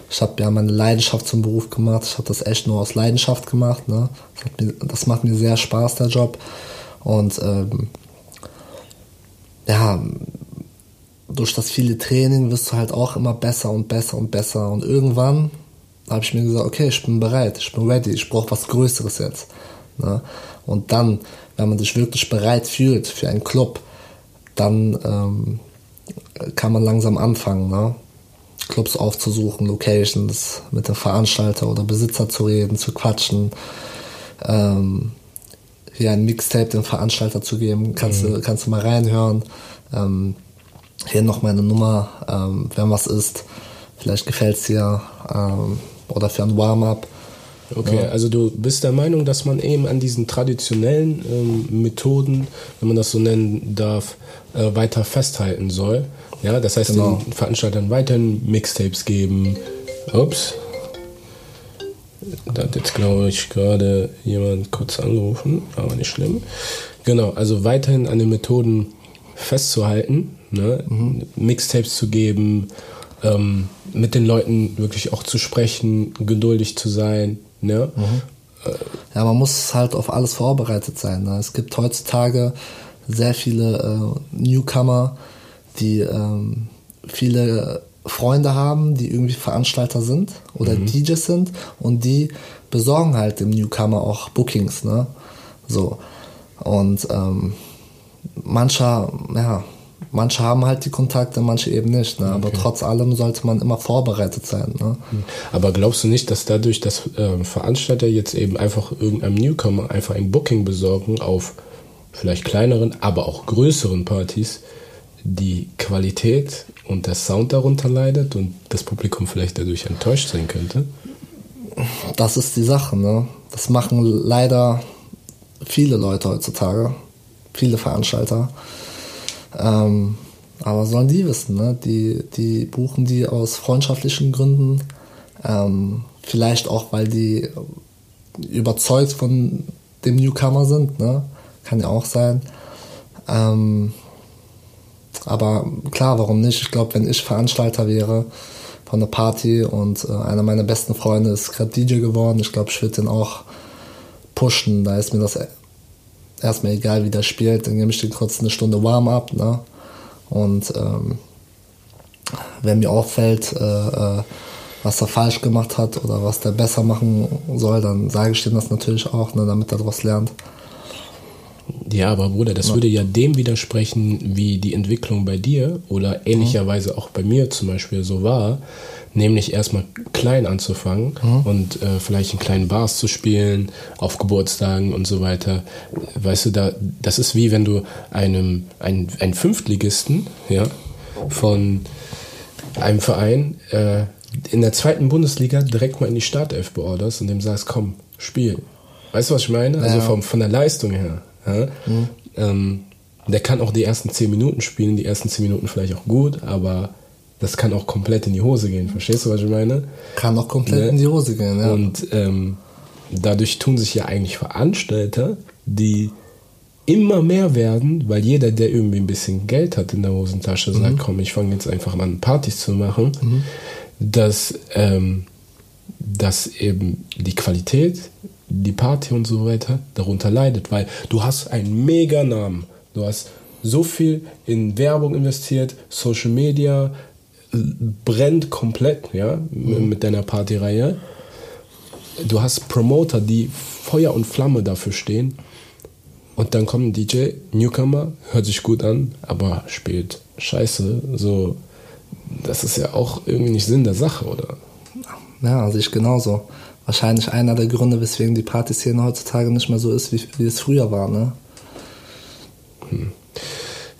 Ich habe ja meine Leidenschaft zum Beruf gemacht. Ich habe das echt nur aus Leidenschaft gemacht. Ne? Das, mir, das, macht mir sehr Spaß, der Job. Und ähm, ja, durch das viele Training wirst du halt auch immer besser und besser und besser. Und irgendwann habe ich mir gesagt, okay, ich bin bereit, ich bin ready, ich brauche was Größeres jetzt. Ne? Und dann, wenn man sich wirklich bereit fühlt für einen Club, dann ähm, kann man langsam anfangen, ne? Clubs aufzusuchen, Locations, mit dem Veranstalter oder Besitzer zu reden, zu quatschen, ähm, hier ein Mixtape dem Veranstalter zu geben, kannst, mhm. du, kannst du mal reinhören. Ähm, hier noch meine Nummer, ähm, wenn was ist, vielleicht gefällt es dir ähm, oder für ein Warm-up. Okay, ja. also du bist der Meinung, dass man eben an diesen traditionellen ähm, Methoden, wenn man das so nennen darf, äh, weiter festhalten soll. Ja, das heißt, genau. den Veranstaltern weiterhin Mixtapes geben. Ups. Da hat jetzt, glaube ich, gerade jemand kurz angerufen, aber nicht schlimm. Genau, also weiterhin an den Methoden festzuhalten, ne? Mhm. Mixtapes zu geben, ähm, mit den Leuten wirklich auch zu sprechen, geduldig zu sein, Ne? Mhm. Ja, man muss halt auf alles vorbereitet sein. Ne? Es gibt heutzutage sehr viele äh, Newcomer, die ähm, viele Freunde haben, die irgendwie Veranstalter sind oder mhm. DJs sind und die besorgen halt dem Newcomer auch Bookings, ne? So. Und ähm, mancher, ja, manche haben halt die Kontakte, manche eben nicht. Ne? Aber trotz allem sollte man immer vorbereitet sein. Ne? Hm. Aber glaubst du nicht, dass dadurch, dass äh, Veranstalter jetzt eben einfach irgendeinem Newcomer einfach ein Booking besorgen auf vielleicht kleineren, aber auch größeren Partys, die Qualität und der Sound darunter leidet und das Publikum vielleicht dadurch enttäuscht sein könnte? Das ist die Sache. Ne? Das machen leider viele Leute heutzutage, viele Veranstalter. Ähm, aber sollen die wissen, ne? Die, die buchen die aus freundschaftlichen Gründen. Ähm, vielleicht auch, weil die überzeugt von dem Newcomer sind, ne? Kann ja auch sein. Ähm, aber klar, warum nicht? Ich glaube, wenn ich Veranstalter wäre von einer Party und äh, einer meiner besten Freunde ist gerade DJ geworden, ich glaube, ich würde den auch pushen. Da ist mir das erstmal egal, wie der spielt, dann nehme ich den kurz eine Stunde Warm-up, ne? Und ähm, wenn mir auffällt, äh, äh, was er falsch gemacht hat oder was der besser machen soll, dann sage ich ihm das natürlich auch, ne, damit er daraus lernt. Ja, aber Bruder, das ja. würde ja dem widersprechen, wie die Entwicklung bei dir oder ähnlicherweise mhm. auch bei mir zum Beispiel so war, nämlich erstmal klein anzufangen mhm. und äh, vielleicht in kleinen Bars zu spielen, auf Geburtstagen und so weiter. Weißt du, da, das ist wie wenn du einem einen, einen Fünftligisten, ja, von einem Verein äh, in der zweiten Bundesliga direkt mal in die Startelf beorderst und dem sagst, komm, spiel. Weißt du, was ich meine? Also vom, von der Leistung her. Ja? Mhm. Ähm, der kann auch die ersten zehn Minuten spielen, die ersten zehn Minuten vielleicht auch gut, aber das kann auch komplett in die Hose gehen. Verstehst du, was ich meine? Kann auch komplett ne? in die Hose gehen, ja. Und ähm, dadurch tun sich ja eigentlich Veranstalter, die immer mehr werden, weil jeder, der irgendwie ein bisschen Geld hat in der Hosentasche, mhm. sagt, komm, ich fange jetzt einfach an, Partys zu machen, mhm. dass, ähm, dass eben die Qualität, die Party und so weiter darunter leidet, weil du hast einen mega Namen, du hast so viel in Werbung investiert, Social Media, brennt komplett, ja, mhm. mit deiner Partyreihe. Du hast Promoter, die Feuer und Flamme dafür stehen. Und dann kommt ein DJ, Newcomer, hört sich gut an, aber spielt scheiße. So, das ist ja auch irgendwie nicht Sinn der Sache, oder? Ja, also ich genauso. Wahrscheinlich einer der Gründe, weswegen die Partyszene heutzutage nicht mehr so ist, wie, wie es früher war, ne? Hm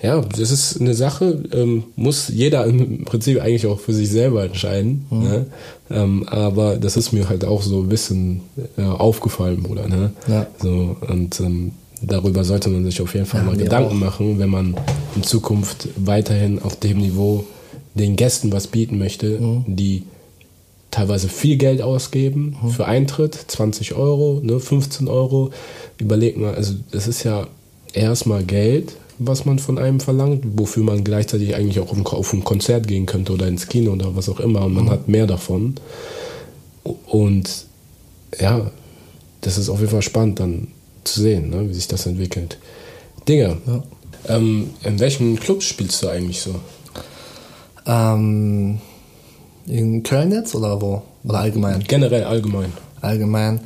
ja, das ist eine Sache, ähm, muss jeder im Prinzip eigentlich auch für sich selber entscheiden. Mhm. Ne? Ähm, aber das ist mir halt auch so ein bisschen äh, aufgefallen, Bruder. Ne? Ja. So, und ähm, darüber sollte man sich auf jeden Fall ja, mal Gedanken auch. machen, wenn man in Zukunft weiterhin auf dem Niveau den Gästen was bieten möchte, Mhm. die teilweise viel Geld ausgeben Mhm. für Eintritt, 20 Euro, ne, 15 Euro. Überleg mal, also das ist ja erstmal Geld, was man von einem verlangt, wofür man gleichzeitig eigentlich auch auf ein, Konzert gehen könnte oder ins Kino oder was auch immer und man hat mehr davon. Und ja, das ist auf jeden Fall spannend dann zu sehen, ne, wie sich das entwickelt. Dinge, Ja. ähm, in welchem Club spielst du eigentlich so? Ähm, in Köln jetzt oder wo? Oder allgemein? Generell, allgemein. Allgemein.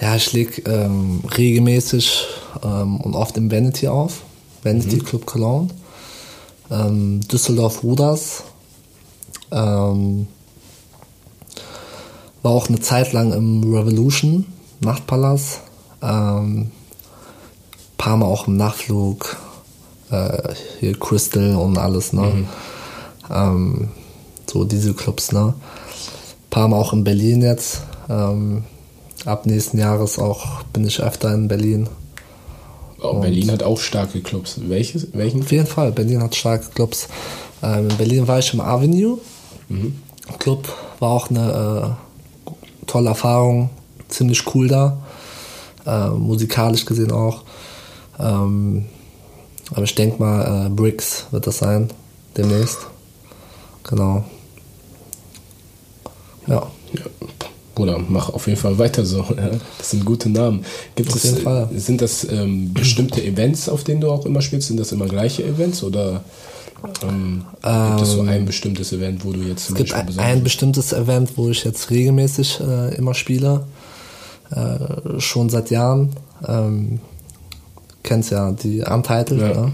Ja, ich leg ähm, regelmäßig ähm, und oft im Vanity auf. Vanity Club Cologne. Ähm, Düsseldorf Ruders. Ähm, war auch eine Zeit lang im Revolution Nachtpalast. Ähm, paar Mal auch im Nachtflug. Äh, hier Crystal und alles, ne? Ähm, so diese Clubs, ne? Paar Mal auch in Berlin jetzt. Ähm, ab nächsten Jahres auch bin ich öfter in Berlin. Oh, Berlin hat auch starke Clubs. Welches, welchen? Auf jeden Fall, Berlin hat starke Clubs. Ähm, in Berlin war ich im Avenue. Club war auch eine äh, tolle Erfahrung, ziemlich cool da. Äh, musikalisch gesehen auch. Ähm, aber ich denke mal, äh, Bricks wird das sein, demnächst. Genau. Ja. Bruder, mach auf jeden Fall weiter so. [LAUGHS] Ja. Das sind gute Namen. Gibt Auf es, jeden Fall. äh, sind das ähm, bestimmte Events, auf denen du auch immer spielst? Sind das immer gleiche Events oder ähm, gibt es so ein bestimmtes Event, wo du jetzt zum Es gibt Beispiel ein, ein bestimmtes Event, wo ich jetzt regelmäßig äh, immer spiele. Äh, schon seit Jahren. Ähm, kennst ja die Untitled. Ja. Ne?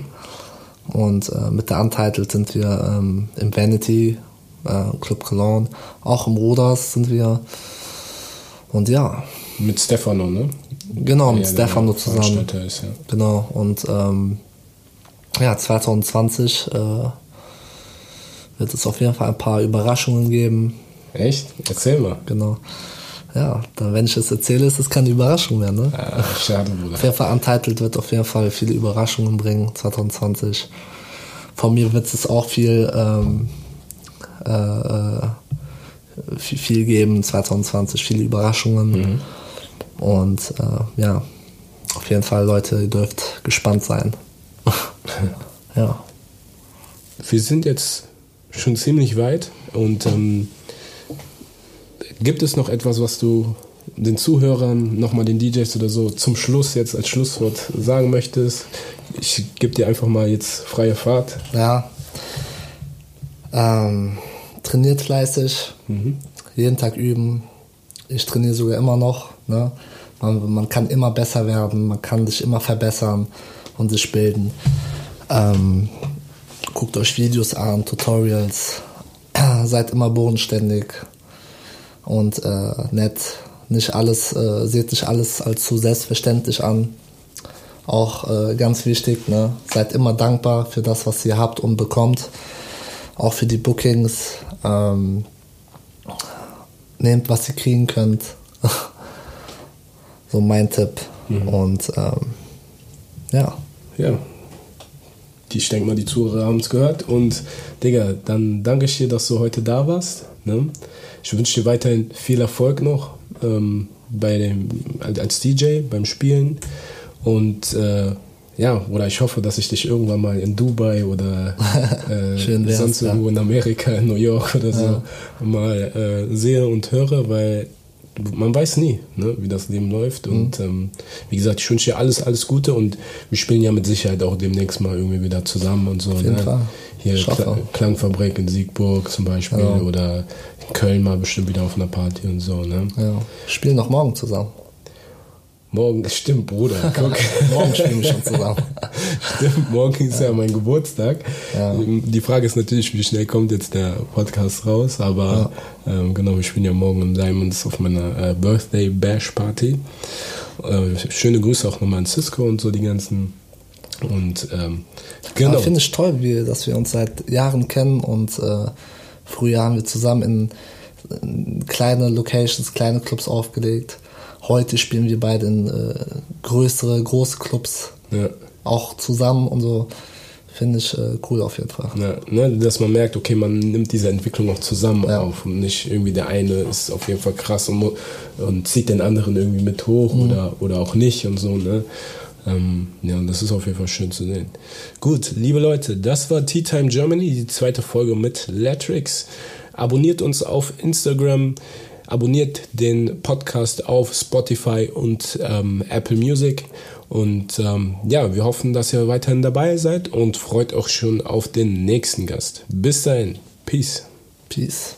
Und äh, mit der Untitled sind wir ähm, im Vanity, äh, Club Cologne, auch im Ruders sind wir. Und ja, mit Stefano, ne? genau, mit Ja, Stefano der zusammen. Ist, ja. Genau, und ähm, ja, 2020 äh, wird es auf jeden Fall ein paar Überraschungen geben. Echt? Erzähl mal. Genau. Ja, dann, wenn ich es erzähle, ist es keine Überraschung mehr, ne? Ah, schade, Bruder. Auf jeden Fall Untitled wird auf jeden Fall viele Überraschungen bringen, 2020. Von mir wird es auch viel, ähm, äh, äh, viel, viel geben, 2020, viele Überraschungen. Und äh, ja, auf jeden Fall, Leute, ihr dürft gespannt sein. [LAUGHS] ja. Wir sind jetzt schon ziemlich weit und ähm, gibt es noch etwas, was du den Zuhörern, nochmal den DJs oder so zum Schluss jetzt als Schlusswort sagen möchtest? Ich gebe dir einfach mal jetzt freie Fahrt. Ja. Ähm, trainiert fleißig, jeden Tag üben. Ich trainiere sogar immer noch. Ne? Man, man kann immer besser werden, man kann sich immer verbessern und sich bilden. Ähm, guckt euch Videos an, Tutorials, [CLEARS THROAT] seid immer bodenständig und äh, nett. Nicht alles, äh, seht nicht alles als zu selbstverständlich an. Auch äh, ganz wichtig, ne? seid immer dankbar für das, was ihr habt und bekommt. Auch für die Bookings. Ähm, nehmt, was ihr kriegen könnt. [LAUGHS] so mein Tipp. Und ähm, ja, Ja. Ich denke mal, die Zuhörer haben es gehört. Und Digga, dann danke ich dir, dass du heute da warst. Ne? Ich wünsche dir weiterhin viel Erfolg noch ähm, bei dem, als DJ beim Spielen. Und äh, ja, oder ich hoffe, dass ich dich irgendwann mal in Dubai oder [LAUGHS] äh, sonst ja. irgendwo in Amerika, in New York oder so mal äh, sehe und höre, weil man weiß nie, ne, wie das Leben läuft. Mhm. Und ähm, wie gesagt, ich wünsche dir alles, alles Gute und wir spielen ja mit Sicherheit auch demnächst mal irgendwie wieder zusammen und so. jeden ne? Fall. Hier. Kla Klangfabrik in Siegburg zum Beispiel Genau. oder in Köln mal bestimmt wieder auf einer Party und so. Ne? ja. spielen noch morgen zusammen. Morgen, stimmt, Bruder, [LAUGHS] guck. morgen spielen wir schon zusammen. [LAUGHS] Stimmt, morgen ist ja mein Geburtstag. Die Frage ist natürlich, wie schnell kommt jetzt der Podcast raus, aber ähm, genau, wir spielen ja morgen in Diamonds auf meiner äh, Birthday Bash Party. Äh, schöne Grüße auch nochmal an Cisco und so die ganzen. Und ähm, genau. Aber finde ich toll, wie, dass wir uns seit Jahren kennen und äh, früher haben wir zusammen in, in kleine Locations, kleine Clubs aufgelegt. Heute spielen wir beide in äh, größere, große Clubs ja. auch zusammen und so. Finde ich äh, cool auf jeden Fall. Ja, ne, dass man merkt, okay, man nimmt diese Entwicklung noch zusammen ja. auf und nicht irgendwie der eine ist auf jeden Fall krass und, und zieht den anderen irgendwie mit hoch mhm. oder, oder auch nicht und so. Ne? Ähm, ja, und das ist auf jeden Fall schön zu sehen. Gut, liebe Leute, das war Tea Time Germany, die zweite Folge mit Latrix. Abonniert uns auf Instagram, abonniert den Podcast auf Spotify und ähm, Apple Music. Und ähm, ja, wir hoffen, dass ihr weiterhin dabei seid und freut euch schon auf den nächsten Gast. Bis dahin. Peace. Peace.